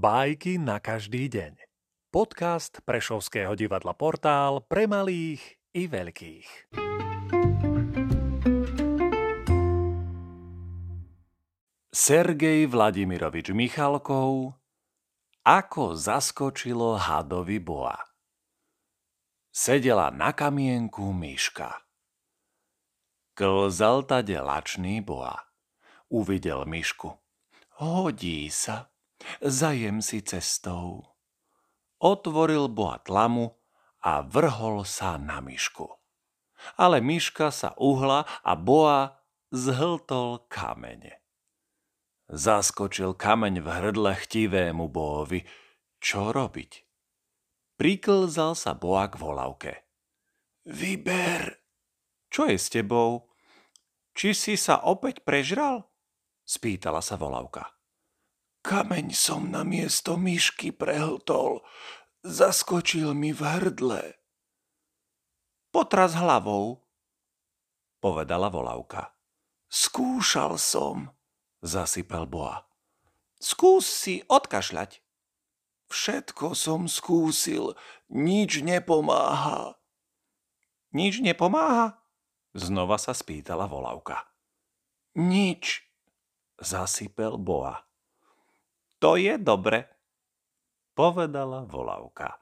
Bajky na každý deň. Podcast Prešovského divadla Portál pre malých i veľkých. Sergej Vladimirovič Michalkov Ako zaskočilo hadovi boa Sedela na kamienku myška. Klzal tade lačný boa. Uvidel myšku. Hodí sa, zajem si cestou. Otvoril boha tlamu a vrhol sa na myšku. Ale myška sa uhla a boa zhltol kamene. Zaskočil kameň v hrdle chtivému bojovi. Čo robiť? Priklzal sa boa k volavke. Vyber. Čo je s tebou? Či si sa opäť prežral? Spýtala sa volavka. Kameň som na miesto myšky prehltol. Zaskočil mi v hrdle. Potras hlavou, povedala volavka. Skúšal som, zasypal Boa. Skús si odkašľať. Všetko som skúsil, nič nepomáha. Nič nepomáha? Znova sa spýtala volavka. Nič, zasypel Boa. To je dobre, povedala volávka.